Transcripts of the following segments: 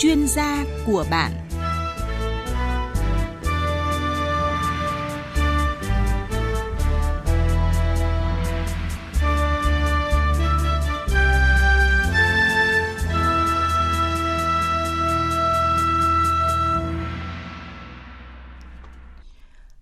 chuyên gia của bạn.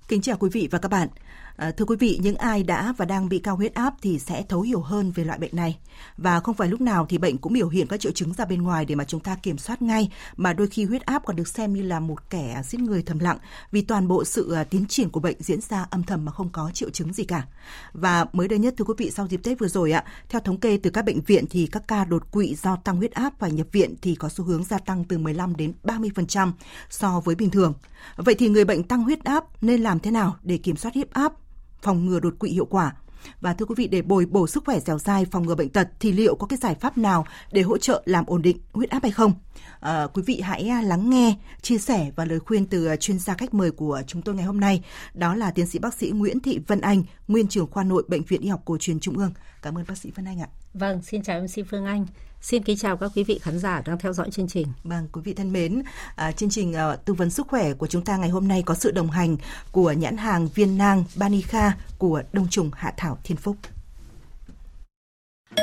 Kính chào quý vị và các bạn. À, thưa quý vị, những ai đã và đang bị cao huyết áp thì sẽ thấu hiểu hơn về loại bệnh này. Và không phải lúc nào thì bệnh cũng biểu hiện các triệu chứng ra bên ngoài để mà chúng ta kiểm soát ngay, mà đôi khi huyết áp còn được xem như là một kẻ giết người thầm lặng vì toàn bộ sự à, tiến triển của bệnh diễn ra âm thầm mà không có triệu chứng gì cả. Và mới đây nhất thưa quý vị sau dịp Tết vừa rồi ạ, theo thống kê từ các bệnh viện thì các ca đột quỵ do tăng huyết áp và nhập viện thì có xu hướng gia tăng từ 15 đến 30% so với bình thường. Vậy thì người bệnh tăng huyết áp nên làm thế nào để kiểm soát huyết áp phòng ngừa đột quỵ hiệu quả. Và thưa quý vị, để bồi bổ sức khỏe dẻo dai, phòng ngừa bệnh tật thì liệu có cái giải pháp nào để hỗ trợ làm ổn định huyết áp hay không? À, quý vị hãy à, lắng nghe, chia sẻ và lời khuyên từ à, chuyên gia khách mời của chúng tôi ngày hôm nay. Đó là tiến sĩ bác sĩ Nguyễn Thị Vân Anh, nguyên trưởng khoa nội Bệnh viện Y học Cổ truyền Trung ương. Cảm ơn bác sĩ Vân Anh ạ. Vâng, xin chào MC Phương Anh. Xin kính chào các quý vị khán giả đang theo dõi chương trình. Vâng, quý vị thân mến, à, chương trình à, tư vấn sức khỏe của chúng ta ngày hôm nay có sự đồng hành của nhãn hàng Viên Nang Banica của Đông Trùng Hạ Thảo Thiên Phúc.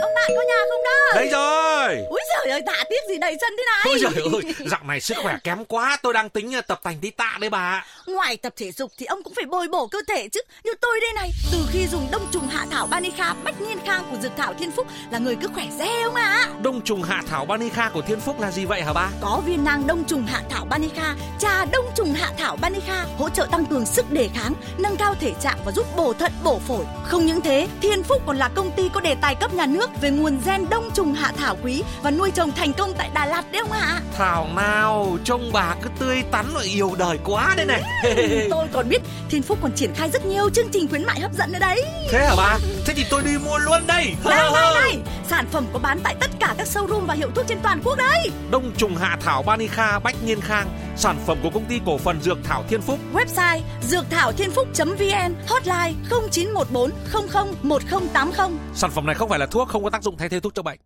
Ông bạn có nhà không đó? Đây rồi. Úi giời ơi, tạ tiếc gì đầy sân thế này? Ôi giời ơi, dạo này sức khỏe kém quá, tôi đang tính tập thành tí tạ đấy bà. Ngoài tập thể dục thì ông cũng phải bồi bổ cơ thể chứ. Như tôi đây này, từ khi dùng đông trùng hạ thảo Banica Bách Niên Khang của Dược Thảo Thiên Phúc là người cứ khỏe re không ạ? À? Đông trùng hạ thảo Banica của Thiên Phúc là gì vậy hả ba? Có viên nang đông trùng hạ thảo Banica, trà đông trùng hạ thảo Banica hỗ trợ tăng cường sức đề kháng, nâng cao thể trạng và giúp bổ thận bổ phổi. Không những thế, Thiên Phúc còn là công ty có đề tài cấp nhà nước về nguồn gen đông trùng hạ thảo quý và nuôi trồng thành công tại Đà Lạt đấy không ạ? Thảo nào, trông bà cứ tươi tắn và yêu đời quá đây này. tôi còn biết Thiên Phúc còn triển khai rất nhiều chương trình khuyến mại hấp dẫn nữa đấy. Thế hả bà? Thế thì tôi đi mua luôn đây. Này này này, sản phẩm có bán tại tất cả các showroom và hiệu thuốc trên toàn quốc đấy. Đông trùng hạ thảo Banica Bách Niên Khang, sản phẩm của công ty cổ phần Dược Thảo Thiên Phúc. Website dược thảo thiên phúc.vn, hotline 0914 001080. Sản phẩm này không phải là thuốc, không có tác dụng thay thế thuốc cho bệnh.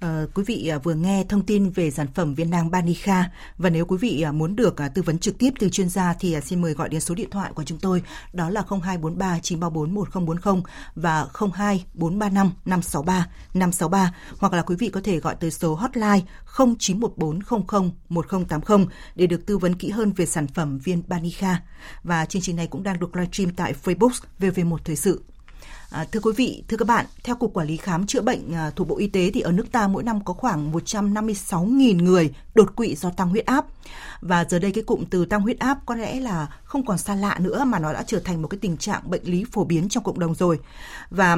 À, quý vị à, vừa nghe thông tin về sản phẩm viên nang Banica và nếu quý vị à, muốn được à, tư vấn trực tiếp từ chuyên gia thì xin mời gọi đến số điện thoại của chúng tôi đó là 0243 934 1040 và 02435 563 563 hoặc là quý vị có thể gọi tới số hotline 0914 00 1080 để được tư vấn kỹ hơn về sản phẩm viên Banica và chương trình này cũng đang được livestream tại Facebook VV1 Thời sự. À, thưa quý vị, thưa các bạn, theo Cục Quản lý Khám Chữa Bệnh à, thuộc Bộ Y tế thì ở nước ta mỗi năm có khoảng 156.000 người đột quỵ do tăng huyết áp. Và giờ đây cái cụm từ tăng huyết áp có lẽ là không còn xa lạ nữa mà nó đã trở thành một cái tình trạng bệnh lý phổ biến trong cộng đồng rồi. Và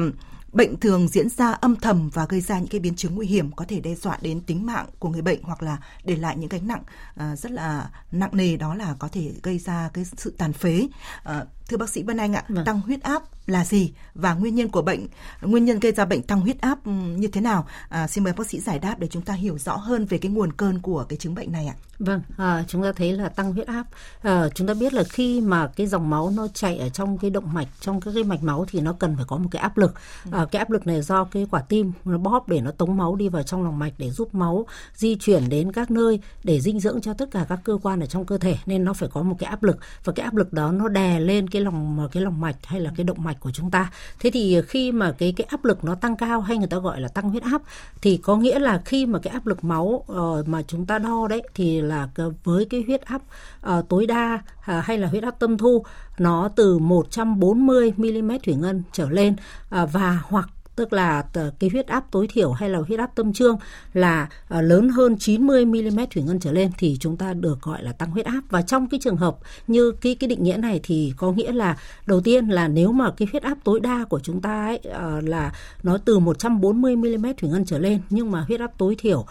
bệnh thường diễn ra âm thầm và gây ra những cái biến chứng nguy hiểm có thể đe dọa đến tính mạng của người bệnh hoặc là để lại những gánh nặng à, rất là nặng nề đó là có thể gây ra cái sự tàn phế. À, thưa bác sĩ Vân Anh ạ, vâng. tăng huyết áp là gì và nguyên nhân của bệnh, nguyên nhân gây ra bệnh tăng huyết áp ừ, như thế nào? À, xin mời bác sĩ giải đáp để chúng ta hiểu rõ hơn về cái nguồn cơn của cái chứng bệnh này ạ. Vâng, à, chúng ta thấy là tăng huyết áp. À, chúng ta biết là khi mà cái dòng máu nó chạy ở trong cái động mạch, trong các cái mạch máu thì nó cần phải có một cái áp lực. À, cái áp lực này do cái quả tim nó bóp để nó tống máu đi vào trong lòng mạch để giúp máu di chuyển đến các nơi để dinh dưỡng cho tất cả các cơ quan ở trong cơ thể nên nó phải có một cái áp lực và cái áp lực đó nó đè lên cái cái lòng cái lòng mạch hay là cái động mạch của chúng ta. Thế thì khi mà cái cái áp lực nó tăng cao hay người ta gọi là tăng huyết áp thì có nghĩa là khi mà cái áp lực máu uh, mà chúng ta đo đấy thì là với cái huyết áp uh, tối đa uh, hay là huyết áp tâm thu nó từ 140 mm thủy ngân trở lên uh, và hoặc tức là ờ, cái huyết áp tối thiểu hay là huyết áp tâm trương là ờ, lớn hơn 90 mm thủy ngân trở lên thì chúng ta được gọi là tăng huyết áp. Và trong cái trường hợp như cái cái định nghĩa này thì có nghĩa là đầu tiên là nếu mà cái huyết áp tối đa của chúng ta ấy ờ, là nó từ 140 mm thủy ngân trở lên nhưng mà huyết áp tối thiểu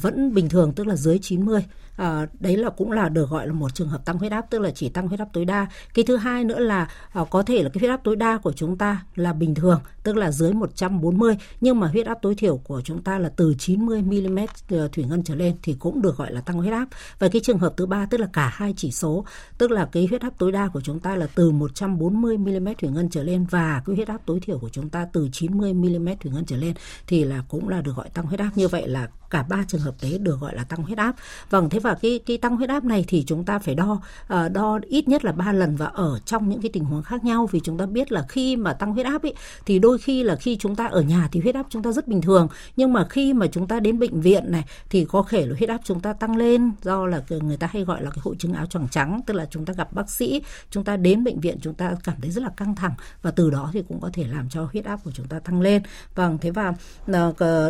vẫn bình thường, tức là dưới 90 à, đấy là cũng là được gọi là một trường hợp tăng huyết áp tức là chỉ tăng huyết áp tối đa. Cái thứ hai nữa là à, có thể là cái huyết áp tối đa của chúng ta là bình thường tức là dưới 140 nhưng mà huyết áp tối thiểu của chúng ta là từ 90 mm ờ, thủy ngân trở lên thì cũng được gọi là tăng huyết áp. Và cái trường hợp thứ ba tức là cả hai chỉ số tức là cái huyết áp tối đa của chúng ta là từ 140 mm thủy ngân trở lên và cái huyết áp tối thiểu của chúng ta từ 90 mm thủy ngân trở lên thì là cũng là được gọi tăng huyết áp. Như vậy là cả ba trường hợp đấy được gọi là tăng huyết áp vâng thế và cái cái tăng huyết áp này thì chúng ta phải đo uh, đo ít nhất là ba lần và ở trong những cái tình huống khác nhau vì chúng ta biết là khi mà tăng huyết áp ấy thì đôi khi là khi chúng ta ở nhà thì huyết áp chúng ta rất bình thường nhưng mà khi mà chúng ta đến bệnh viện này thì có thể là huyết áp chúng ta tăng lên do là người ta hay gọi là cái hội chứng áo choàng trắng tức là chúng ta gặp bác sĩ chúng ta đến bệnh viện chúng ta cảm thấy rất là căng thẳng và từ đó thì cũng có thể làm cho huyết áp của chúng ta tăng lên vâng thế và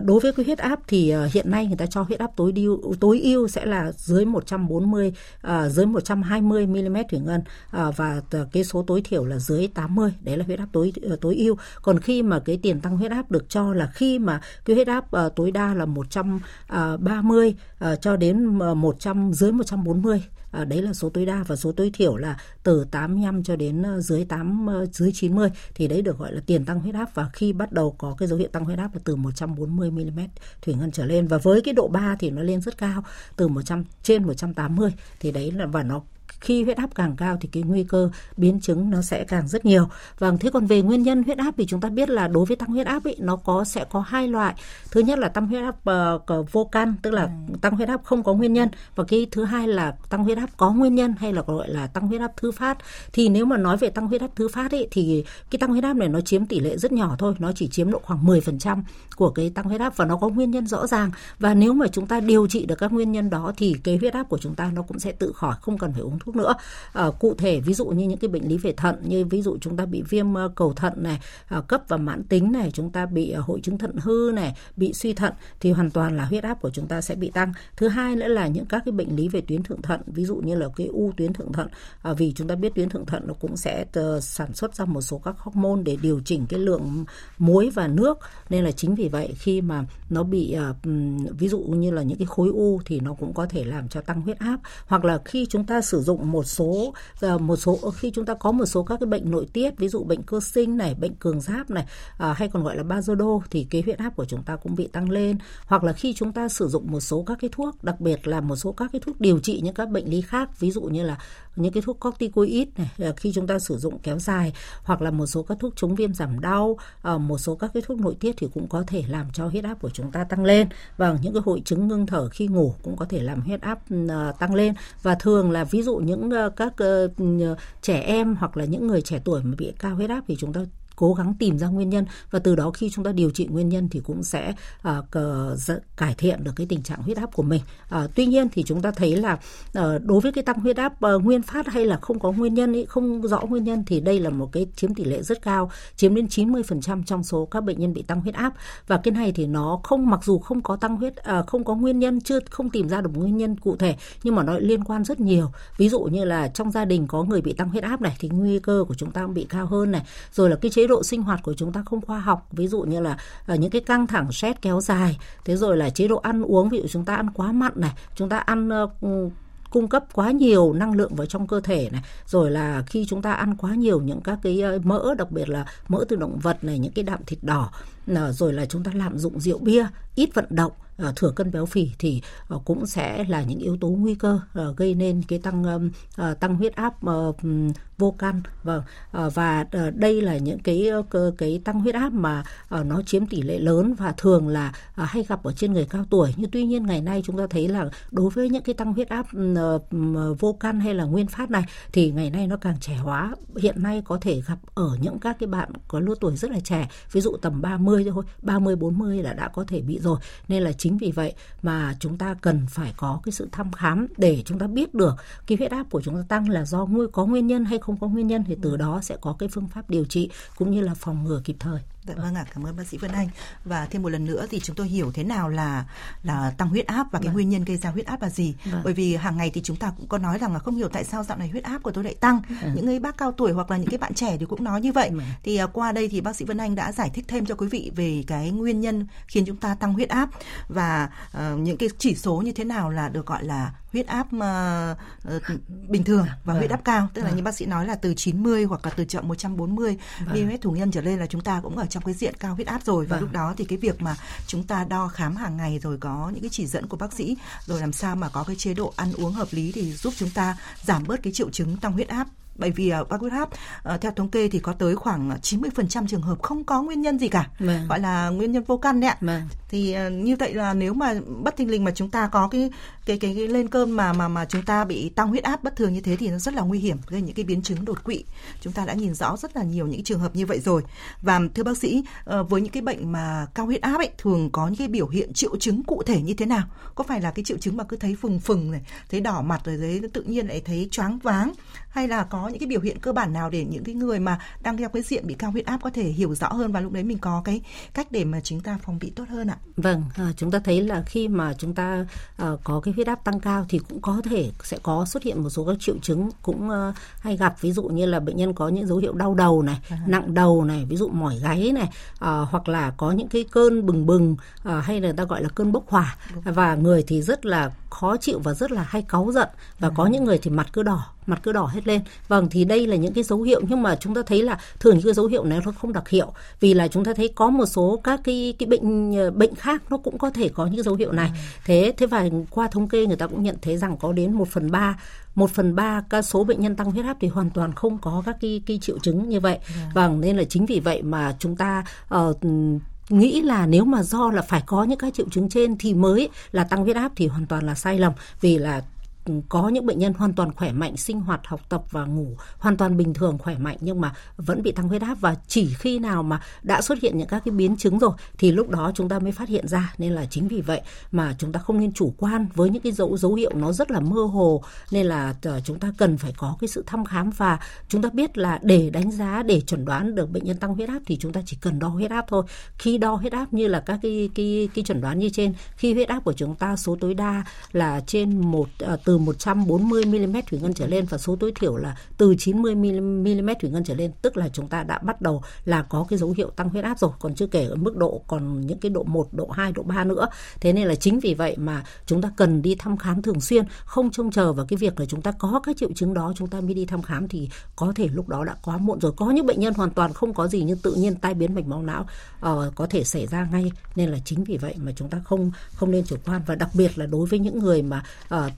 đối với cái huyết áp thì hiện nay người ta cho huyết áp tối ưu tối ưu sẽ là dưới 140 uh, à, dưới 120 mm thủy ngân uh, và cái số tối thiểu là dưới 80 đấy là huyết áp tối uh, tối ưu. Còn khi mà cái tiền tăng huyết áp được cho là khi mà cái huyết áp uh, tối đa là 130 uh, à, ờ, cho đến 100 dưới 140 à, đấy là số tối đa. Và số tối thiểu là từ 85 cho đến dưới 8 dưới 90 thì đấy được gọi là tiền tăng huyết áp. Và khi bắt đầu có cái dấu hiệu tăng huyết áp là từ 140 mm thủy ngân trở lên. Và với cái độ 3 thì nó lên rất cao, từ 100 trên 180 thì đấy là, và nó khi huyết áp càng cao thì cái nguy cơ biến chứng nó sẽ càng rất nhiều. Vâng, thế còn về nguyên nhân huyết áp thì chúng ta biết là đối với tăng huyết áp ấy nó có sẽ có hai loại. Thứ nhất là tăng huyết áp uh, vô căn, tức là ừ. tăng huyết áp không có nguyên nhân và cái thứ hai là tăng huyết áp có nguyên nhân hay là gọi là tăng huyết áp thứ phát. Thì nếu mà nói về tăng huyết áp thứ phát ấy thì cái tăng huyết áp này nó chiếm tỷ lệ rất nhỏ thôi, nó chỉ chiếm độ khoảng 10% của cái tăng huyết áp và nó có nguyên nhân rõ ràng và nếu mà chúng ta điều trị được các nguyên nhân đó thì cái huyết áp của chúng ta nó cũng sẽ tự khỏi không cần phải uống thuốc nữa. À, cụ thể ví dụ như những cái bệnh lý về thận như ví dụ chúng ta bị viêm ờ, cầu thận này à, cấp và mãn tính này chúng ta bị hội chứng thận hư này bị suy thận thì hoàn toàn là huyết áp của chúng ta sẽ bị tăng. Thứ hai nữa là những các cái bệnh lý về tuyến thượng thận ví dụ như là cái u tuyến thượng thận à, vì chúng ta biết tuyến thượng thận nó cũng sẽ sản xuất ra một số các hormone để điều chỉnh cái lượng muối và nước. Nên là chính vì vậy khi mà nó bị ví dụ như là những cái khối u thì nó cũng có thể làm cho tăng huyết áp. Hoặc là khi chúng ta sử dụng một số một số khi chúng ta có một số các cái bệnh nội tiết ví dụ bệnh cơ sinh này bệnh cường giáp này à, hay còn gọi là bazodo thì cái huyết áp của chúng ta cũng bị tăng lên. Hoặc là khi chúng ta sử dụng một số các cái thuốc đặc biệt là một số các cái thuốc điều trị những các bệnh lý khác ví dụ như là những cái thuốc corticoid này ờ, khi chúng ta sử dụng kéo dài, hoặc là một số các thuốc chống viêm giảm đau ờ, một số các cái thuốc nội tiết thì cũng có thể làm cho huyết áp của chúng ta tăng lên. Và những cái hội chứng ngưng thở khi ngủ cũng có thể làm huyết áp ờ, tăng lên. Và thường là ví dụ những các trẻ em hoặc là những người trẻ tuổi mà bị cao huyết áp thì chúng ta cố gắng tìm ra nguyên nhân và từ đó khi chúng ta điều trị nguyên nhân thì cũng sẽ uh, cải thiện được cái tình trạng huyết áp của mình. À, tuy nhiên thì chúng ta thấy là à, đối với cái tăng huyết áp à, nguyên phát hay là không có nguyên nhân ý, không rõ nguyên nhân thì đây là một cái chiếm tỷ lệ rất cao, chiếm đến 90% trong số các bệnh nhân bị tăng huyết áp và cái này thì nó không mặc dù không có tăng huyết à, không có nguyên nhân chưa không tìm ra được nguyên nhân cụ thể nhưng mà nó liên quan rất nhiều. Ví dụ như là trong gia đình có người bị tăng huyết áp này thì nguy cơ của chúng ta bị cao hơn này, rồi là cái chế chế độ sinh hoạt của chúng ta không khoa học, ví dụ như là à, những cái căng thẳng stress kéo dài, thế rồi là chế độ ăn uống, ví dụ chúng ta ăn quá mặn này, chúng ta ăn ừ, cung cấp quá nhiều năng lượng vào trong cơ thể này, rồi là khi chúng ta ăn quá nhiều những các cái mỡ, đặc biệt là mỡ từ động vật này, những cái đạm thịt đỏ à, rồi là chúng ta lạm dụng rượu bia, ít vận động Ờ, thừa cân béo phì thì ờ, cũng sẽ là những yếu tố nguy cơ ờ, gây nên cái tăng tăng huyết áp vô căn vâng và đây là những cái cái, cái tăng huyết áp mà nó chiếm tỷ lệ lớn và thường là hay gặp ở trên người cao tuổi. Nhưng tuy nhiên ngày nay chúng ta thấy là đối với những cái tăng huyết áp vô căn hay là nguyên phát này thì ngày nay nó càng trẻ hóa. Hiện nay có thể gặp ở những các cái bạn có lứa tuổi rất là trẻ ví dụ tầm 30 thôi 30 40 là đã có thể bị rồi. Nên là chính vì vậy mà chúng ta cần phải có cái sự thăm khám để chúng ta biết được cái huyết áp của chúng ta tăng là do có nguyên nhân hay không có nguyên nhân thì từ đó sẽ có cái phương pháp điều trị cũng như là phòng ngừa kịp thời. Dạ vâng ạ, cảm ơn bác sĩ Vân Anh. Và thêm một lần nữa thì chúng tôi hiểu thế nào là là tăng huyết áp và cái vâng. nguyên nhân gây ra huyết áp là gì. Vâng. Bởi vì hàng ngày thì chúng ta cũng có nói rằng là không hiểu tại sao dạo này huyết áp của tôi lại tăng. Ừ. Những người bác cao tuổi hoặc là những cái bạn trẻ thì cũng nói như vậy. Ừ. Thì uh, qua đây thì bác sĩ Vân Anh đã giải thích thêm cho quý vị về cái nguyên nhân khiến chúng ta tăng huyết áp và uh, những cái chỉ số như thế nào là được gọi là huyết áp uh, uh, bình thường và vâng. huyết áp cao, tức là vâng. như bác sĩ nói là từ 90 hoặc là từ chậm 140 vâng. mm thủy ngân trở lên là chúng ta cũng ở trong cái diện cao huyết áp rồi và vâng. lúc đó thì cái việc mà chúng ta đo khám hàng ngày rồi có những cái chỉ dẫn của bác sĩ rồi làm sao mà có cái chế độ ăn uống hợp lý thì giúp chúng ta giảm bớt cái triệu chứng tăng huyết áp bởi vì uh, tăng huyết áp uh, theo thống kê thì có tới khoảng 90% trường hợp không có nguyên nhân gì cả. Vâng. gọi là nguyên nhân vô căn đấy ạ. Vâng. thì như vậy là nếu mà bất thình lình mà chúng ta có cái cái cái, cái lên cơn mà mà mà chúng ta bị tăng huyết áp bất thường như thế thì nó rất là nguy hiểm gây những cái biến chứng đột quỵ. Chúng ta đã nhìn rõ rất là nhiều những trường hợp như vậy rồi. Và thưa bác sĩ uh, với những cái bệnh mà cao huyết áp ấy thường có những cái biểu hiện triệu chứng cụ thể như thế nào? Có phải là cái triệu chứng mà cứ thấy phừng phừng này thấy đỏ mặt rồi đấy tự nhiên lại thấy choáng váng hay là có những cái biểu hiện cơ bản nào để những cái người mà đang theo cái diện bị cao huyết áp có thể hiểu rõ hơn và lúc đấy mình có cái cách để mà chúng ta phòng bị tốt hơn ạ? Vâng, à, chúng ta thấy là khi mà chúng ta à, có cái huyết áp tăng cao thì cũng có thể sẽ có xuất hiện một số các triệu chứng cũng à, hay gặp ví dụ như là bệnh nhân có những dấu hiệu đau đầu này, à. nặng đầu này, ví dụ mỏi gáy này, hoặc là có những cái cơn bừng bừng hay là ta gọi là cơn bốc hỏa và người thì rất là khó chịu và rất là hay cáu giận. Và có những người thì mặt cứ đỏ mặt cứ đỏ hết lên. Vâng thì đây là những cái dấu hiệu. Nhưng mà chúng ta thấy là thường những cái dấu hiệu này nó không đặc hiệu. Vì là chúng ta thấy có một số các cái cái bệnh ờ, bệnh khác nó cũng có thể có những dấu hiệu này. Thế thế và qua thống kê người ta cũng nhận thấy rằng có đến một phần ba một phần ba các số bệnh nhân tăng huyết áp thì hoàn toàn không có các cái, cái triệu chứng như vậy. Vâng nên là chính vì vậy mà chúng ta uh, nghĩ là nếu mà do là phải có những cái triệu chứng trên thì mới là tăng huyết áp thì hoàn toàn là sai lầm. Vì là có những bệnh nhân hoàn toàn khỏe mạnh, sinh hoạt, học tập và ngủ hoàn toàn bình thường, khỏe mạnh nhưng mà vẫn bị tăng huyết áp. Và chỉ khi nào mà đã xuất hiện những các cái biến chứng rồi thì lúc đó chúng ta mới phát hiện ra. Nên là chính vì vậy mà chúng ta không nên chủ quan với những cái dấu dấu hiệu nó rất là mơ hồ. Nên là ờ, chúng ta cần phải có cái sự thăm khám và chúng ta biết là để đánh giá, để chuẩn đoán được bệnh nhân tăng huyết áp thì chúng ta chỉ cần đo huyết áp thôi. Khi đo huyết áp như là các cái cái cái chuẩn đoán như trên, khi huyết áp của chúng ta số tối đa là trên một ờ, từ từ 140 mm thủy ngân trở lên và số tối thiểu là từ 90 mm thủy ngân trở lên tức là chúng ta đã bắt đầu là có cái dấu hiệu tăng huyết áp rồi còn chưa kể ở mức độ còn những cái độ 1, độ 2, độ 3 nữa. Thế nên là chính vì vậy mà chúng ta cần đi thăm khám thường xuyên, không trông chờ vào cái việc là chúng ta có các triệu chứng đó chúng ta mới đi thăm khám thì có thể lúc đó đã quá muộn rồi. Có những bệnh nhân hoàn toàn không có gì nhưng tự nhiên tai biến mạch máu não uh, có thể xảy ra ngay nên là chính vì vậy mà chúng ta không không nên chủ quan và đặc biệt là đối với những người mà uh,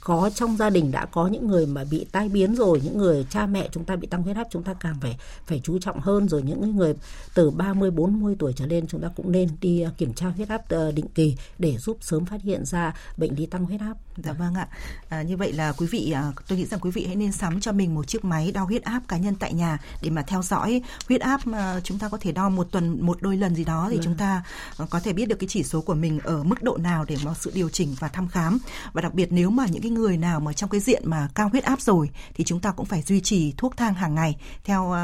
có trong gia đình đã có những người mà bị tai biến rồi những người cha mẹ chúng ta bị tăng huyết áp chúng ta càng phải phải chú trọng hơn rồi những người từ 30 40 tuổi trở lên chúng ta cũng nên đi ờ, kiểm tra huyết áp ờ, định kỳ để giúp sớm phát hiện ra bệnh lý tăng huyết áp. Dạ vâng ạ. À, như vậy là quý vị à, tôi nghĩ rằng quý vị hãy nên sắm cho mình một chiếc máy đo huyết áp cá nhân tại nhà để mà theo dõi huyết áp mà chúng ta có thể đo một tuần một đôi lần gì đó thì vâng. chúng ta ờ, có thể biết được cái chỉ số của mình ở mức độ nào để có sự điều chỉnh và thăm khám và đặc biệt nếu mà những cái người nào mà trong cái diện mà cao huyết áp rồi thì chúng ta cũng phải duy trì thuốc thang hàng ngày theo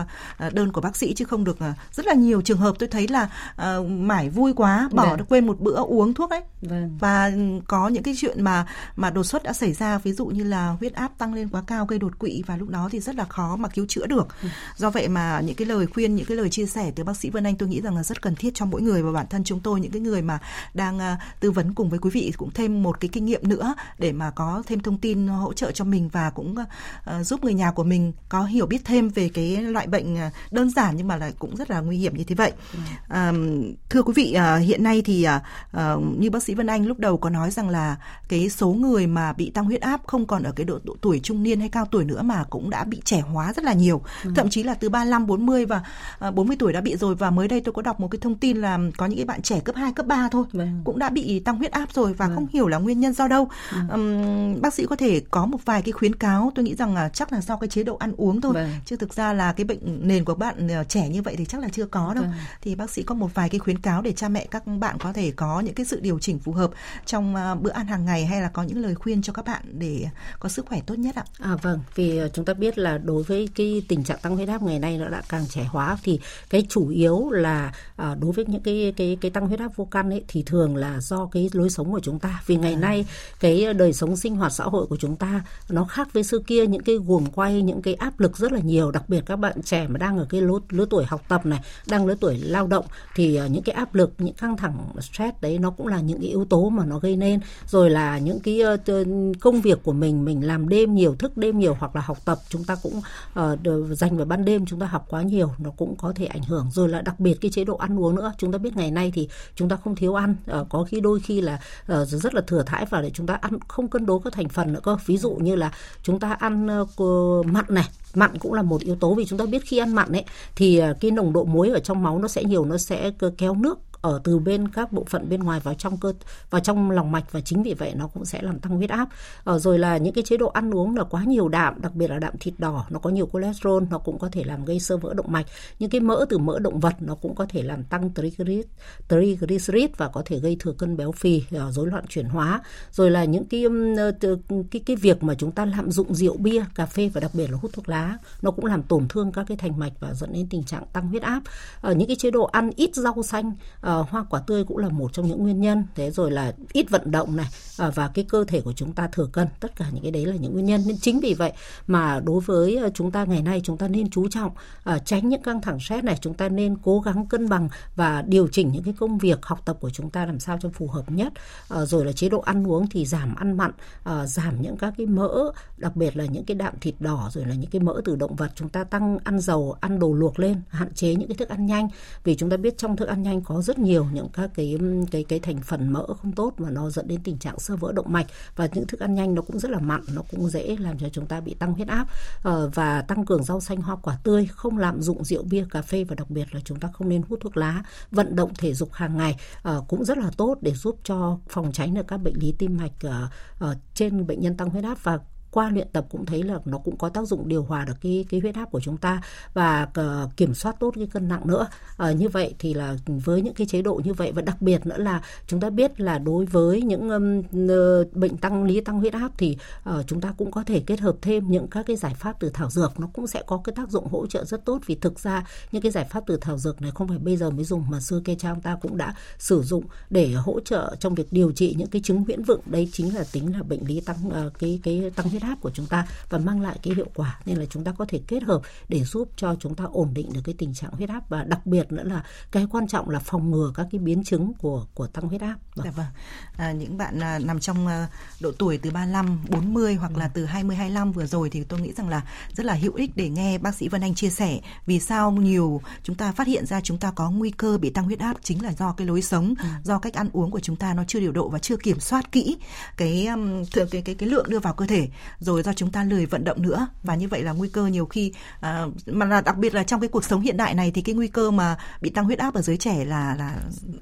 uh, đơn của bác sĩ chứ không được uh, rất là nhiều trường hợp tôi thấy là uh, mải vui quá bỏ vâng. quên một bữa uống thuốc ấy vâng. và có những cái chuyện mà mà đột xuất đã xảy ra ví dụ như là huyết áp tăng lên quá cao gây đột quỵ và lúc đó thì rất là khó mà cứu chữa được ừ. do vậy mà những cái lời khuyên những cái lời chia sẻ từ bác sĩ Vân Anh tôi nghĩ rằng là rất cần thiết cho mỗi người và bản thân chúng tôi những cái người mà đang uh, tư vấn cùng với quý vị cũng thêm một cái kinh nghiệm nữa để mà có thêm thông tin hỗ trợ cho mình và cũng uh, giúp người nhà của mình có hiểu biết thêm về cái loại bệnh đơn giản nhưng mà lại cũng rất là nguy hiểm như thế vậy. Uh, thưa quý vị, uh, hiện nay thì như bác sĩ Vân Anh lúc đầu có nói rằng là cái số người mà bị tăng huyết áp không còn ở cái độ, độ tuổi trung niên hay cao tuổi nữa mà cũng đã bị trẻ hóa rất là nhiều. Ừ. Thậm chí là từ 35, 40 và uh, 40 tuổi đã bị rồi và mới đây tôi có đọc một cái thông tin là có những cái bạn trẻ cấp 2, cấp 3 thôi vâng. cũng đã bị tăng huyết áp rồi và vâng. không hiểu là nguyên nhân do đâu. Ừ. Um, bác sĩ có thể có một vài cái khuyến cáo tôi nghĩ rằng là chắc là do cái chế độ ăn uống thôi vâng. chứ thực ra là cái bệnh nền của bạn ờ, trẻ như vậy thì chắc là chưa có đâu. Vâng. Thì bác sĩ có một vài cái khuyến cáo để cha mẹ các bạn có thể có những cái sự điều chỉnh phù hợp trong uh, bữa ăn hàng ngày hay là có những lời khuyên cho các bạn để có sức khỏe tốt nhất ạ? À vâng, vì ờ, chúng ta biết là đối với cái tình trạng tăng huyết áp ngày nay nó đã càng trẻ hóa thì cái chủ yếu là đối với những cái cái cái tăng huyết áp vô căn ấy thì thường là do cái lối sống của chúng ta. Vì ngày à. nay cái đời sống sinh hoạt xã hội của chúng ta nó khác với xưa kia những cái guồng quay những cái áp lực rất là nhiều. Đặc biệt các bạn trẻ mà đang ở cái lứa, lứa tuổi học tập này đang lứa tuổi lao động thì ờ, những cái áp lực những căng thẳng stress đấy nó cũng là những cái yếu tố mà nó gây nên. Rồi là những cái công việc của mình mình làm đêm nhiều thức đêm nhiều hoặc là học tập chúng ta cũng uh, dành vào ban đêm chúng ta học quá nhiều nó cũng có thể ảnh hưởng. Rồi là đặc biệt cái chế độ ăn uống nữa chúng ta biết ngày nay thì chúng ta không thiếu ăn. Uh, có khi đôi khi là uh, rất là thừa thãi và để chúng ta ăn không không cân đối các thành phần nữa cơ. Ví dụ như là chúng ta ăn ờ, mặn này, mặn cũng là một yếu tố vì chúng ta biết khi ăn mặn ấy, thì ờ, cái nồng độ muối ở trong máu nó sẽ nhiều, nó sẽ ờ, kéo nước ở từ bên các bộ phận bên ngoài vào trong cơ, vào trong lòng mạch và chính vì vậy nó cũng sẽ làm tăng huyết áp. Ở rồi là những cái chế độ ăn uống là quá nhiều đạm, đặc biệt là đạm thịt đỏ, nó có nhiều cholesterol, nó cũng có thể làm gây sơ vỡ động mạch. Những cái mỡ từ mỡ động vật nó cũng có thể làm tăng triglycerid triglycerid và có thể gây thừa cân béo phì ờ, rối loạn chuyển hóa. Rồi là những cái cái cái việc mà chúng ta lạm dụng rượu bia, cà phê và đặc biệt là hút thuốc lá, nó cũng làm tổn thương các cái thành mạch và dẫn đến tình trạng tăng huyết áp. Ở những cái chế độ ăn ít rau xanh hoa quả tươi cũng là một trong những nguyên nhân. Thế rồi là ít vận động này uh, và cái cơ thể của chúng ta thừa cân tất cả những cái đấy là những nguyên nhân. Nên chính vì vậy mà đối với à, chúng ta ngày nay chúng ta nên chú trọng uh, tránh những căng thẳng stress này. Chúng ta nên cố gắng cân bằng và điều chỉnh những cái công việc học tập của chúng ta làm sao cho phù hợp nhất. Uh, rồi là chế độ ăn uống thì giảm ăn mặn uh, giảm những các cái mỡ đặc biệt là những cái đạm thịt đỏ rồi là những cái mỡ từ động vật. Chúng ta tăng ăn dầu ăn đồ luộc lên hạn chế những cái thức ăn nhanh. Vì chúng ta biết trong thức ăn nhanh có rất nhiều những các cái cái cái thành phần mỡ không tốt mà nó dẫn đến tình trạng sơ vỡ động mạch. Và những thức ăn nhanh nó cũng rất là mặn nó cũng dễ làm cho chúng ta bị tăng huyết áp uh, và tăng cường rau xanh hoa quả tươi không lạm dụng rượu bia cà phê và đặc biệt là chúng ta không nên hút thuốc lá vận động thể dục hàng ngày uh, cũng rất là tốt để giúp cho phòng tránh được các bệnh lý tim mạch uh, uh, trên bệnh nhân tăng huyết áp. Và qua luyện tập cũng thấy là nó cũng có tác dụng điều hòa được cái cái huyết áp của chúng ta và uh, kiểm soát tốt cái cân nặng nữa. Uh, như vậy thì là với những cái chế độ như vậy và đặc biệt nữa là chúng ta biết là đối với những um, uh, bệnh tăng lý tăng huyết áp thì uh, chúng ta cũng có thể kết hợp thêm những các cái giải pháp từ thảo dược. Nó cũng sẽ có cái tác dụng hỗ trợ rất tốt vì thực ra những cái giải pháp từ thảo dược này không phải bây giờ mới dùng mà xưa kia cha ông ta cũng đã sử dụng để hỗ trợ trong việc điều trị những cái chứng huyễn vựng. Đây chính là tính là bệnh lý tăng uh, cái cái tăng huyết áp của chúng ta và mang lại cái hiệu quả nên là chúng ta có thể kết hợp để giúp cho chúng ta ổn định được cái tình trạng huyết áp và đặc biệt nữa là cái quan trọng là phòng ngừa các cái biến chứng của của tăng huyết áp. Vâng. Dạ vâng. À, những bạn à, nằm trong à, độ tuổi từ 35, 40 hoặc là từ 20 25 vừa rồi thì tôi nghĩ rằng là rất là hữu ích để nghe bác sĩ Vân Anh chia sẻ vì sao nhiều chúng ta phát hiện ra chúng ta có nguy cơ bị tăng huyết áp chính là do cái lối sống, ừ. do cách ăn uống của chúng ta nó chưa điều độ và chưa kiểm soát kỹ cái cái cái cái, cái lượng đưa vào cơ thể rồi do chúng ta lười vận động nữa. Và như vậy là nguy cơ nhiều khi à, mà là đặc biệt là trong cái cuộc sống hiện đại này thì cái nguy cơ mà bị tăng huyết áp ở giới trẻ là là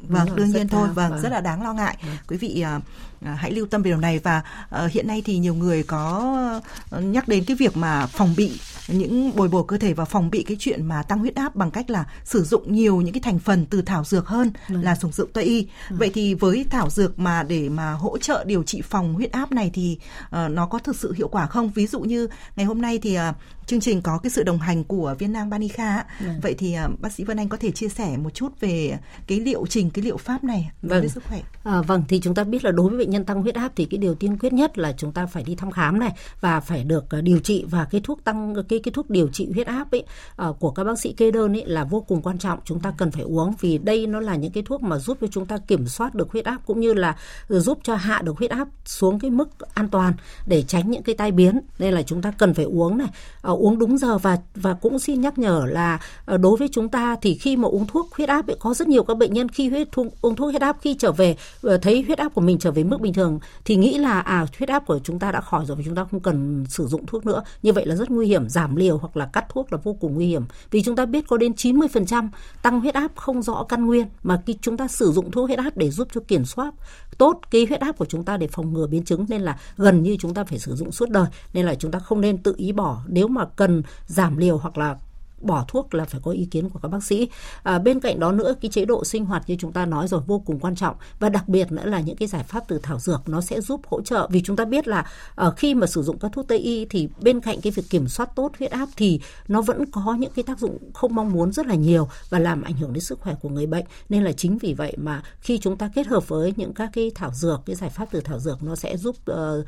vâng đương nhiên thôi vâng, vâng. rất là đáng lo ngại. Vâng. quý vị à, hãy lưu tâm về điều này và à, hiện nay thì nhiều người có nhắc đến cái việc mà phòng bị những bồi bổ cơ thể và phòng bị cái chuyện mà tăng huyết áp bằng cách là sử dụng nhiều những cái thành phần từ thảo dược hơn ừ. là sử dụng tây y. Ừ. Vậy thì với thảo dược mà để mà hỗ trợ điều trị phòng huyết áp này thì uh, nó có thực sự hiệu quả không? Ví dụ như ngày hôm nay thì uh, chương trình có cái sự đồng hành của Viên Nang Banica. Ừ. Vậy thì uh, bác sĩ Vân Anh có thể chia sẻ một chút về cái liệu trình cái liệu pháp này vâng. với sức khỏe. À, vâng thì chúng ta biết là đối với bệnh nhân tăng huyết áp thì cái điều tiên quyết nhất là chúng ta phải đi thăm khám này và phải được uh, điều trị và cái thuốc tăng cái cái thuốc điều trị huyết áp ấy uh, của các bác sĩ kê đơn ấy là vô cùng quan trọng chúng ta cần phải uống vì đây nó là những cái thuốc mà giúp cho chúng ta kiểm soát được huyết áp cũng như là giúp cho hạ được huyết áp xuống cái mức an toàn để tránh những cái tai biến nên là chúng ta cần phải uống này uh, uống đúng giờ và và cũng xin nhắc nhở là ờ, đối với chúng ta thì khi mà uống thuốc huyết áp ấy, có rất nhiều các bệnh nhân khi huyết thuốc, uống thuốc huyết áp khi trở về ờ, thấy huyết áp của mình trở về mức bình thường thì nghĩ là à huyết áp của chúng ta đã khỏi rồi và chúng ta không cần sử dụng thuốc nữa. Như vậy là rất nguy hiểm giảm liều hoặc là cắt thuốc là vô cùng nguy hiểm. Vì chúng ta biết có đến 90% tăng huyết áp không rõ căn nguyên mà khi chúng ta sử dụng thuốc huyết áp để giúp cho kiểm soát tốt cái huyết áp của chúng ta để phòng ngừa biến chứng nên là gần như chúng ta phải sử dụng suốt đời. Nên là chúng ta không nên tự ý bỏ. Nếu mà cần giảm liều hoặc là bỏ thuốc là phải có ý kiến của các bác sĩ. À, bên cạnh đó nữa cái chế độ sinh hoạt như chúng ta nói rồi vô cùng quan trọng. Và đặc biệt nữa là những cái giải pháp từ thảo dược nó sẽ giúp hỗ trợ. Vì chúng ta biết là à, khi mà sử dụng các thuốc tây y thì bên cạnh cái việc kiểm soát tốt huyết áp thì nó vẫn có những cái tác dụng không mong muốn rất là nhiều và làm ảnh hưởng đến sức khỏe của người bệnh. Nên là chính vì vậy mà khi chúng ta kết hợp với những các cái thảo dược cái giải pháp từ thảo dược nó sẽ giúp uh,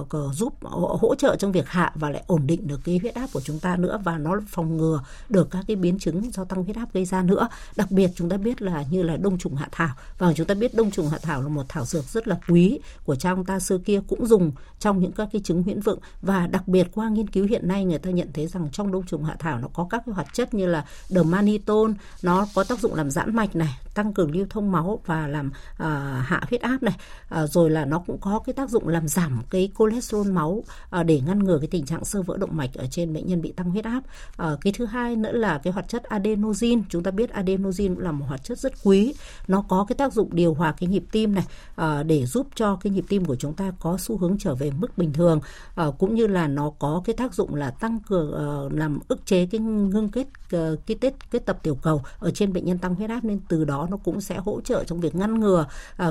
uh, giúp hỗ trợ trong việc hạ và lại ổn định được cái huyết áp của chúng ta nữa và nó phòng ngừa được các cái biến chứng do tăng huyết áp gây ra nữa. Đặc biệt chúng ta biết là như là đông trùng hạ thảo. Và chúng ta biết đông trùng hạ thảo là một thảo dược rất là quý của cha ông ta xưa kia cũng dùng trong những các cái chứng huyễn vựng. Và đặc biệt qua nghiên cứu hiện nay người ta nhận thấy rằng trong đông trùng hạ thảo nó có các cái hoạt chất như là dermanitol nó có tác dụng làm giãn mạch này tăng cường lưu thông máu và làm à, hạ huyết áp này. À, rồi là nó cũng có cái tác dụng làm giảm cái cholesterol máu à, để ngăn ngừa cái tình trạng sơ vỡ động mạch ở trên bệnh nhân bị tăng huyết áp. À, cái thứ hai nữa là cái hoạt chất adenosine. Chúng ta biết adenosine cũng là một hoạt chất rất quý. Nó có cái tác dụng điều hòa cái nhịp tim này à, để giúp cho cái nhịp tim của chúng ta có xu hướng trở về mức bình thường. À, cũng như là nó có cái tác dụng là tăng cường ờ, làm ức chế cái ngưng kết cái tết kết tập tiểu cầu ở trên bệnh nhân tăng huyết áp. Nên từ đó nó cũng sẽ hỗ trợ trong việc ngăn ngừa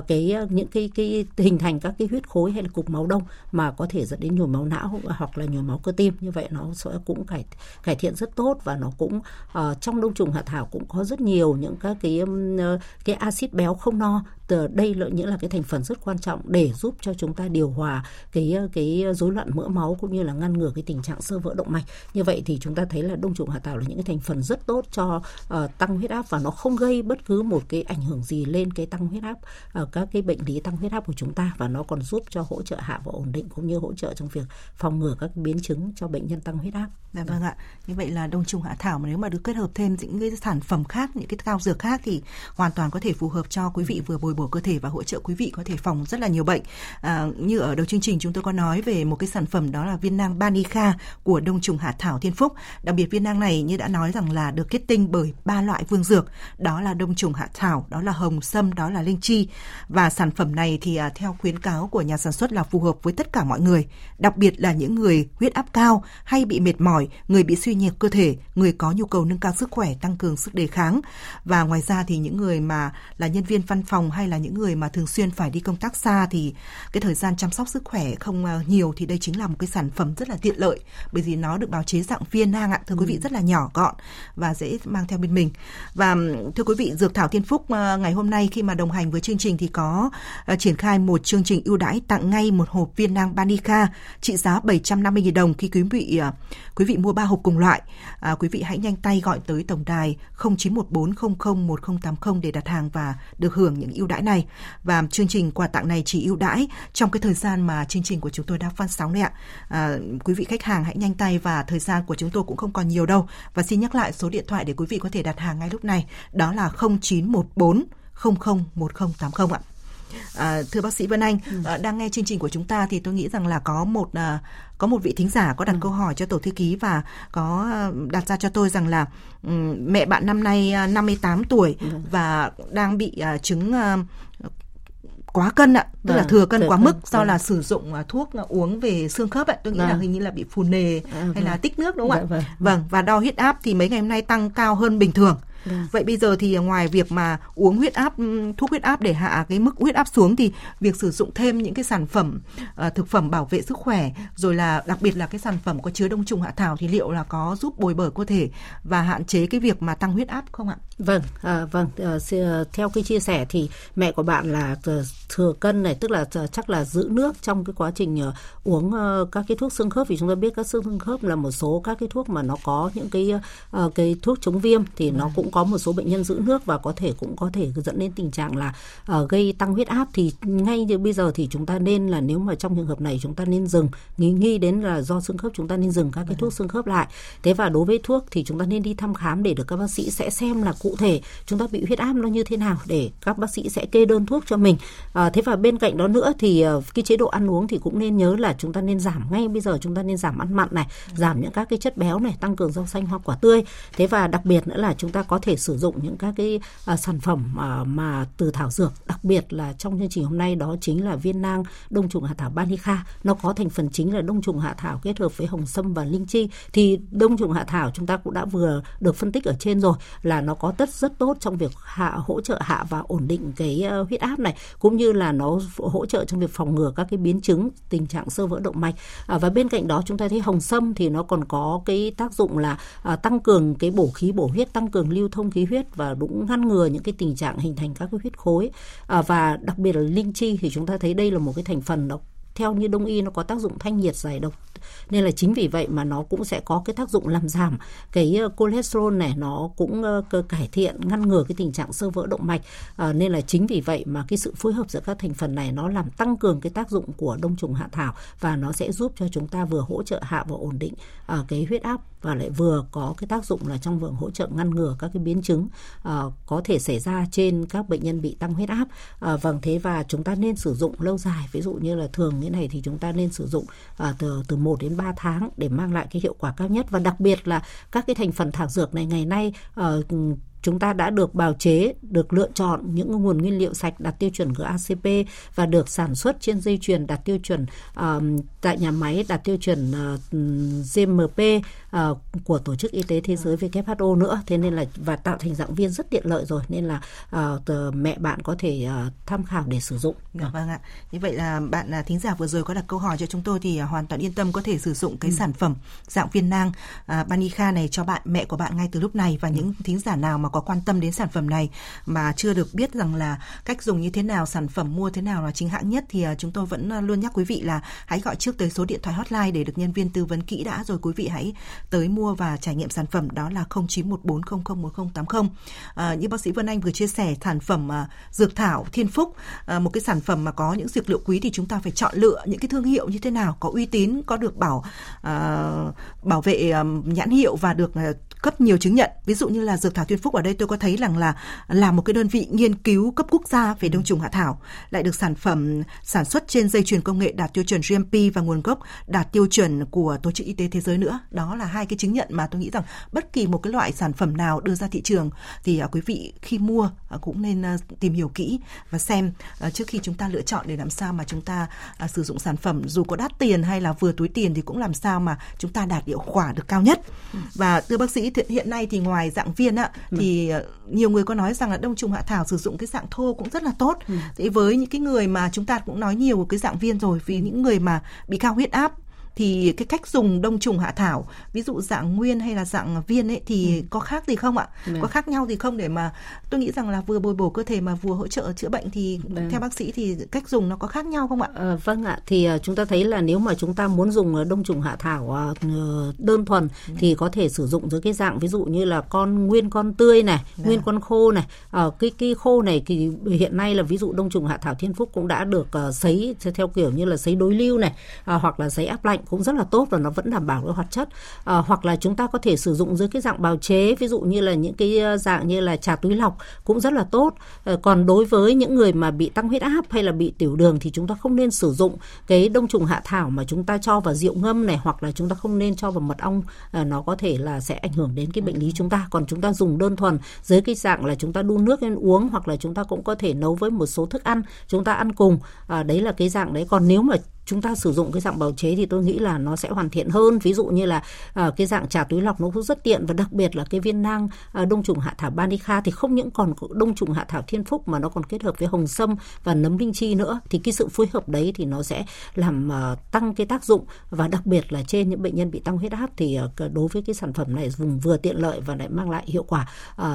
cái những cái cái hình thành các cái huyết khối hay là cục máu đông mà có thể dẫn đến nhồi máu não hoặc là nhồi máu cơ tim. Như vậy nó sẽ cũng cải cải thiện rất tốt và nó cũng uh, trong đông trùng hạ thảo cũng có rất nhiều những các cái uh, cái axit béo không no từ đây lợi những là cái thành phần rất quan trọng để giúp cho chúng ta điều hòa cái cái rối loạn mỡ máu cũng như là ngăn ngừa cái tình trạng sơ vỡ động mạch như vậy thì chúng ta thấy là đông trùng hạ thảo là những cái thành phần rất tốt cho uh, tăng huyết áp và nó không gây bất cứ một cái ảnh hưởng gì lên cái tăng huyết áp uh, các cái bệnh lý tăng huyết áp của chúng ta và nó còn giúp cho hỗ trợ hạ và ổn định cũng như hỗ trợ trong việc phòng ngừa các biến chứng cho bệnh nhân tăng huyết áp. Dạ vâng ạ. Như vậy là đông trùng hạ thảo mà nếu mà được kết hợp thêm những cái sản phẩm khác, những cái cao dược khác thì hoàn toàn có thể phù hợp cho quý vị vừa bồi bổ cơ thể và hỗ trợ quý vị có thể phòng rất là nhiều bệnh. À, như ở đầu chương trình chúng tôi có nói về một cái sản phẩm đó là viên nang Banica của đông trùng hạ thảo Thiên Phúc. Đặc biệt viên nang này như đã nói rằng là được kết tinh bởi ba loại vương dược, đó là đông trùng hạ thảo, đó là hồng sâm, đó là linh chi. Và sản phẩm này thì à, theo khuyến cáo của nhà sản xuất là phù hợp với tất cả mọi người, đặc biệt là những người huyết áp cao hay bị mệt mỏi, người bị suy nhược cơ thể, người có nhu cầu nâng cao sức khỏe, tăng cường sức đề kháng. Và ngoài ra thì những người mà là nhân viên văn phòng hay là những người mà thường xuyên phải đi công tác xa thì cái thời gian chăm sóc sức khỏe không à, nhiều thì đây chính là một cái sản phẩm rất là tiện lợi bởi vì nó được bào chế dạng viên nang ạ thưa ừ. quý vị ừ. rất là nhỏ gọn và dễ mang theo bên mình và thưa quý vị dược thảo thiên phúc à, ngày hôm nay khi mà đồng hành với chương trình thì có uh, triển khai một chương trình ưu đãi tặng ngay một hộp viên nang Banica trị giá 750.000 đồng khi quý vị quý vị mua ba hộp cùng loại uh, quý quý vị hãy nhanh tay gọi tới tổng đài 0914001080 để đặt hàng và được hưởng những ưu đãi này và chương trình quà tặng này chỉ ưu đãi trong cái thời gian mà chương trình của chúng tôi đang phát sóng đấy ạ. À, quý vị khách hàng hãy nhanh tay và thời gian của chúng tôi cũng không còn nhiều đâu. Và xin nhắc lại số điện thoại để quý vị có thể đặt hàng ngay lúc này, đó là 0914 001080 ạ. À, thưa bác sĩ Vân Anh, ừ. à, đang nghe chương trình của chúng ta thì tôi nghĩ rằng là có một à, có một vị thính giả có đặt ừ. câu hỏi cho tổ thư ký và có à, đặt ra cho tôi rằng là um, mẹ bạn năm nay 58 tuổi ừ. và đang bị à, chứng à, quá cân ạ, tức à, là vâng, thừa cân thừa quá cân, mức do vâng. là sử dụng uh, thuốc uh, uống về xương khớp ạ. Tôi nghĩ vâng. là hình như là bị phù nề à, hay là tích nước đúng không dạ, ạ? Vâng. vâng, và đo huyết áp thì mấy ngày hôm nay tăng cao hơn bình thường. Vâng. Vậy bây giờ thì ngoài việc mà uống huyết áp thuốc huyết áp để hạ cái mức huyết áp xuống thì việc sử dụng thêm những cái sản phẩm uh, thực phẩm bảo vệ sức khỏe rồi là đặc biệt là cái sản phẩm có chứa đông trùng hạ thảo thì liệu là có giúp bồi bổ cơ thể và hạn chế cái việc mà tăng huyết áp không ạ? Vâng, à, vâng, à, theo cái chia sẻ thì mẹ của bạn là thừa cân này tức là chắc là giữ nước trong cái quá trình uh, uống uh, các cái thuốc xương khớp vì chúng ta biết các xương khớp là một số các cái thuốc mà nó có những cái uh, cái thuốc chống viêm thì nó vâng cũng có một số bệnh nhân giữ nước và có thể cũng có thể dẫn đến tình trạng là uh, gây tăng huyết áp. Thì ngay như bây giờ thì chúng ta nên là nếu mà trong trường hợp này chúng ta nên dừng nghi nghi đến là do xương khớp chúng ta nên dừng các cái thuốc xương khớp lại. Thế và đối với thuốc thì chúng ta nên đi thăm khám để được các bác sĩ sẽ xem là cụ thể chúng ta bị huyết áp nó như thế nào để các bác sĩ sẽ kê đơn thuốc cho mình. À, thế và bên cạnh đó nữa thì uh, cái chế độ ăn uống thì cũng nên nhớ là chúng ta nên giảm ngay bây giờ chúng ta nên giảm ăn mặn này giảm những các cái chất béo này tăng cường rau xanh hoa quả tươi. Thế và đặc biệt nữa là chúng ta có thể sử dụng những các cái à, sản phẩm à, mà từ thảo dược đặc biệt là trong chương trình hôm nay đó chính là viên nang đông trùng hạ thảo banica nó có thành phần chính là đông trùng hạ thảo kết hợp với hồng sâm và linh chi. Thì đông trùng hạ thảo chúng ta cũng đã vừa được phân tích ở trên rồi là nó có tất rất tốt trong việc hạ hỗ trợ hạ và ổn định cái ờ, huyết áp này cũng như là nó hỗ trợ trong việc phòng ngừa các cái biến chứng tình trạng sơ vỡ động mạch. À, và bên cạnh đó chúng ta thấy hồng sâm thì nó còn có cái tác dụng là à, tăng cường cái bổ khí bổ huyết tăng cường lưu thông khí huyết và cũng ngăn ngừa những cái tình trạng hình thành các cái huyết khối. À, và đặc biệt là linh chi thì chúng ta thấy đây là một cái thành phần nó theo như đông y nó có tác dụng thanh nhiệt giải độc nên là chính vì vậy mà nó cũng sẽ có cái tác dụng làm giảm cái ờ, cholesterol này nó cũng ờ, cải thiện ngăn ngừa cái tình trạng sơ vỡ động mạch. À, nên là chính vì vậy mà cái sự phối hợp giữa các thành phần này nó làm tăng cường cái tác dụng của đông trùng hạ thảo và nó sẽ giúp cho chúng ta vừa hỗ trợ hạ và ổn định à, cái huyết áp và lại vừa có cái tác dụng là trong vườn hỗ trợ ngăn ngừa các cái biến chứng à, có thể xảy ra trên các bệnh nhân bị tăng huyết áp. À, vâng thế và chúng ta nên sử dụng lâu dài. Ví dụ như là thường như này thì chúng ta nên sử dụng à, từ từ 1 đến 3 tháng để mang lại cái hiệu quả cao nhất. Và đặc biệt là các cái thành phần thảo dược này ngày nay uh, chúng ta đã được bào chế, được lựa chọn những nguồn nguyên liệu sạch đạt tiêu chuẩn GACP và được sản xuất trên dây chuyền đạt tiêu chuẩn uh, tại nhà máy đạt tiêu chuẩn uh, GMP uh, của Tổ chức Y tế Thế giới WHO nữa. Thế nên là và tạo thành dạng viên rất tiện lợi rồi nên là uh, mẹ bạn có thể uh, tham khảo để sử dụng. Dạ, vâng ạ. Như vậy là bạn là thính giả vừa rồi có đặt câu hỏi cho chúng tôi thì uh, hoàn toàn yên tâm có thể sử dụng cái ừ. sản phẩm dạng viên nang uh, Banica này cho bạn mẹ của bạn ngay từ lúc này và ừ. những thính giả nào mà có quan tâm đến sản phẩm này mà chưa được biết rằng là cách dùng như thế nào, sản phẩm mua thế nào là chính hãng nhất thì à, chúng tôi vẫn à, luôn nhắc quý vị là hãy gọi trước tới số điện thoại hotline để được nhân viên tư vấn kỹ đã rồi quý vị hãy tới mua và trải nghiệm sản phẩm đó là 0914001080. À, như bác sĩ Vân Anh vừa chia sẻ sản phẩm à, dược thảo Thiên Phúc à, một cái sản phẩm mà có những dược liệu quý thì chúng ta phải chọn lựa những cái thương hiệu như thế nào có uy tín có được bảo à, bảo vệ à, nhãn hiệu và được à, cấp nhiều chứng nhận ví dụ như là dược thảo Thiên Phúc ở đây tôi có thấy rằng là là một cái đơn vị nghiên cứu cấp quốc gia về đông trùng hạ thảo lại được sản phẩm sản xuất trên dây chuyền công nghệ đạt tiêu chuẩn GMP và nguồn gốc đạt tiêu chuẩn của tổ chức y tế thế giới nữa. Đó là hai cái chứng nhận mà tôi nghĩ rằng bất kỳ một cái loại sản phẩm nào đưa ra thị trường thì uh, quý vị khi mua uh, cũng nên uh, tìm hiểu kỹ và xem trước khi chúng ta lựa chọn để làm sao mà chúng ta sử dụng sản phẩm dù có đắt tiền hay là vừa túi tiền thì cũng làm sao mà chúng ta đạt hiệu quả được cao nhất. Và thưa bác sĩ hiện nay thì ngoài dạng viên ạ thì nhiều người có nói rằng là đông trùng hạ thảo sử dụng cái dạng thô cũng rất là tốt. Ừ. Thế với những cái người mà chúng ta cũng nói nhiều cái dạng viên rồi vì những người mà bị cao huyết áp thì cái cách dùng đông trùng hạ thảo ví dụ dạng nguyên hay là dạng viên ấy thì ừ. có khác gì không ạ Được. Vâng. có khác nhau gì không để mà tôi nghĩ rằng là vừa bồi bổ cơ thể mà vừa hỗ trợ chữa bệnh thì Được. Vâng. theo bác sĩ thì cách dùng nó có khác nhau không ạ à, vâng ạ thì uh, chúng ta thấy là nếu mà chúng ta muốn dùng ờ, đông trùng hạ thảo đơn thuần ừ. thì có thể sử dụng với cái dạng ví dụ như là con nguyên con tươi này Được. nguyên con khô này uh, cái cái khô này thì hiện nay là ví dụ đông trùng hạ thảo thiên phúc cũng đã được uh, sấy theo kiểu như là sấy đối lưu này uh, hoặc là sấy áp lạnh cũng rất là tốt và nó vẫn đảm bảo cái hoạt chất. À, hoặc là chúng ta có thể sử dụng dưới cái dạng bào chế ví dụ như là những cái ờ, dạng như là trà túi lọc cũng rất là tốt. À, còn đối với những người mà bị tăng huyết áp hay là bị tiểu đường thì chúng ta không nên sử dụng cái đông trùng hạ thảo mà chúng ta cho vào rượu ngâm này hoặc là chúng ta không nên cho vào mật ong. À, nó có thể là sẽ ảnh hưởng đến cái bệnh lý chúng ta. Còn chúng ta dùng đơn thuần dưới cái dạng là chúng ta đun nước lên uống hoặc là chúng ta cũng có thể nấu với một số thức ăn chúng ta ăn cùng. À, đấy là cái dạng đấy. Còn nếu mà chúng ta sử dụng cái dạng bào chế thì tôi nghĩ là nó sẽ hoàn thiện hơn. Ví dụ như là uh, cái dạng trà túi lọc nó cũng rất tiện. Và đặc biệt là cái viên nang uh, đông trùng hạ thảo banica thì không những còn đông trùng hạ thảo thiên phúc mà nó còn kết hợp với hồng sâm và nấm linh chi nữa. Thì cái sự phối hợp đấy thì nó sẽ làm uh, tăng cái tác dụng. Và đặc biệt là trên những bệnh nhân bị tăng huyết áp thì uh, đối với cái sản phẩm này dùng vừa tiện lợi và lại mang lại hiệu quả uh,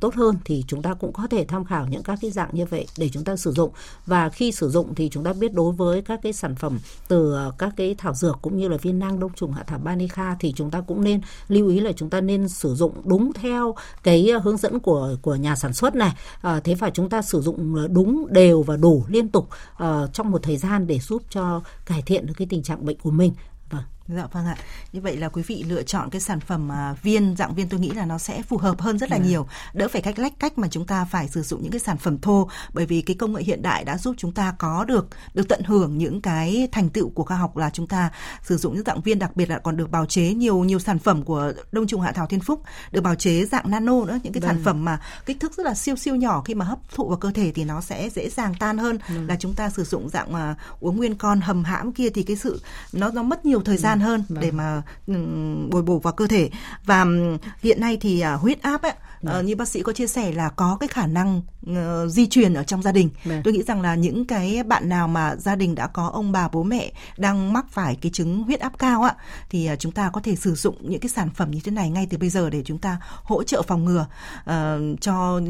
tốt hơn thì chúng ta cũng có thể tham khảo những các cái dạng như vậy để chúng ta sử dụng. Và khi sử dụng thì chúng ta biết đối với các cái sản phẩm từ ờ, các cái thảo dược cũng như là viên nang đông trùng hạ thảo banica thì chúng ta cũng nên lưu ý là chúng ta nên sử dụng đúng theo cái ờ, hướng dẫn của của nhà sản xuất này. À, thế và chúng ta sử dụng đúng đều và đủ liên tục uh, trong một thời gian để giúp cho cải thiện được cái tình trạng bệnh của mình. Vâng. Dạ vâng ạ. Như vậy là quý vị lựa chọn cái sản phẩm à, viên dạng viên tôi nghĩ là nó sẽ phù hợp hơn rất là. Dạ. nhiều. Đỡ phải cách lách cách mà chúng ta phải sử dụng những cái sản phẩm thô bởi vì cái công nghệ hiện đại đã giúp chúng ta có được được tận hưởng những cái thành tựu của khoa học là chúng ta sử dụng những dạng viên đặc biệt là còn được bào chế nhiều nhiều sản phẩm của Đông trùng hạ thảo Thiên Phúc được bào chế dạng nano nữa những cái vâng. sản phẩm mà kích thước rất là siêu siêu nhỏ khi mà hấp thụ vào cơ thể thì nó sẽ dễ dàng tan hơn vâng. là chúng ta sử dụng dạng mà uống nguyên con hầm hãm kia thì cái sự nó nó mất nhiều thời gian gian hơn vâng. để mà um, bồi bổ vào cơ thể và um, hiện nay thì uh, huyết áp ấy, uh, như bác sĩ có chia sẻ là có cái khả năng uh, di truyền ở trong gia đình vâng. tôi nghĩ rằng là những cái bạn nào mà gia đình đã có ông bà bố mẹ đang mắc phải cái chứng huyết áp cao ạ thì uh, chúng ta có thể sử dụng những cái sản phẩm như thế này ngay từ bây giờ để chúng ta hỗ trợ phòng ngừa uh, cho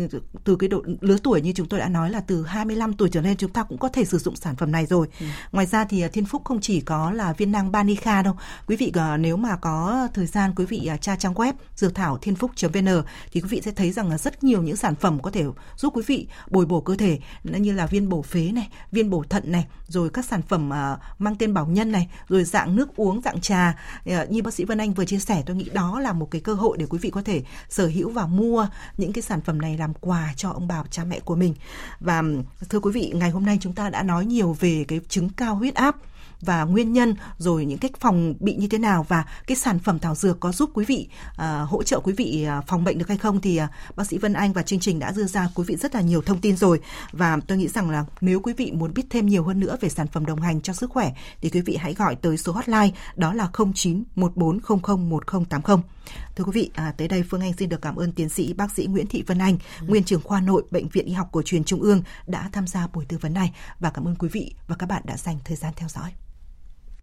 từ cái độ lứa tuổi như chúng tôi đã nói là từ 25 tuổi trở lên chúng ta cũng có thể sử dụng sản phẩm này rồi. Ừ. Ngoài ra thì Thiên Phúc không chỉ có là viên nang Banica đâu Quý vị ờ, nếu mà có thời gian quý vị ờ, tra trang web dược thảo thiên phúc.vn thì quý vị sẽ thấy rằng là rất nhiều những sản phẩm có thể giúp quý vị bồi bổ cơ thể như là viên bổ phế này, viên bổ thận này, rồi các sản phẩm ờ, mang tên bảo nhân này, rồi dạng nước uống, dạng trà như bác sĩ Vân Anh vừa chia sẻ tôi nghĩ đó là một cái cơ hội để quý vị có thể sở hữu và mua những cái sản phẩm này làm quà cho ông bà cha mẹ của mình. Và thưa quý vị, ngày hôm nay chúng ta đã nói nhiều về cái chứng cao huyết áp và nguyên nhân rồi những cách phòng bị như thế nào và cái sản phẩm thảo dược có giúp quý vị uh, hỗ trợ quý vị uh, phòng bệnh được hay không thì uh, bác sĩ Vân Anh và chương trình đã đưa ra quý vị rất là nhiều thông tin rồi và tôi nghĩ rằng là nếu quý vị muốn biết thêm nhiều hơn nữa về sản phẩm đồng hành cho sức khỏe thì quý vị hãy gọi tới số hotline đó là 0914001080. Thưa quý vị, à, tới đây Phương Anh xin được cảm ơn tiến sĩ bác sĩ Nguyễn Thị Vân Anh, ừ. nguyên trưởng khoa nội Bệnh viện Y học cổ truyền Trung ương đã tham gia buổi tư vấn này và cảm ơn quý vị và các bạn đã dành thời gian theo dõi.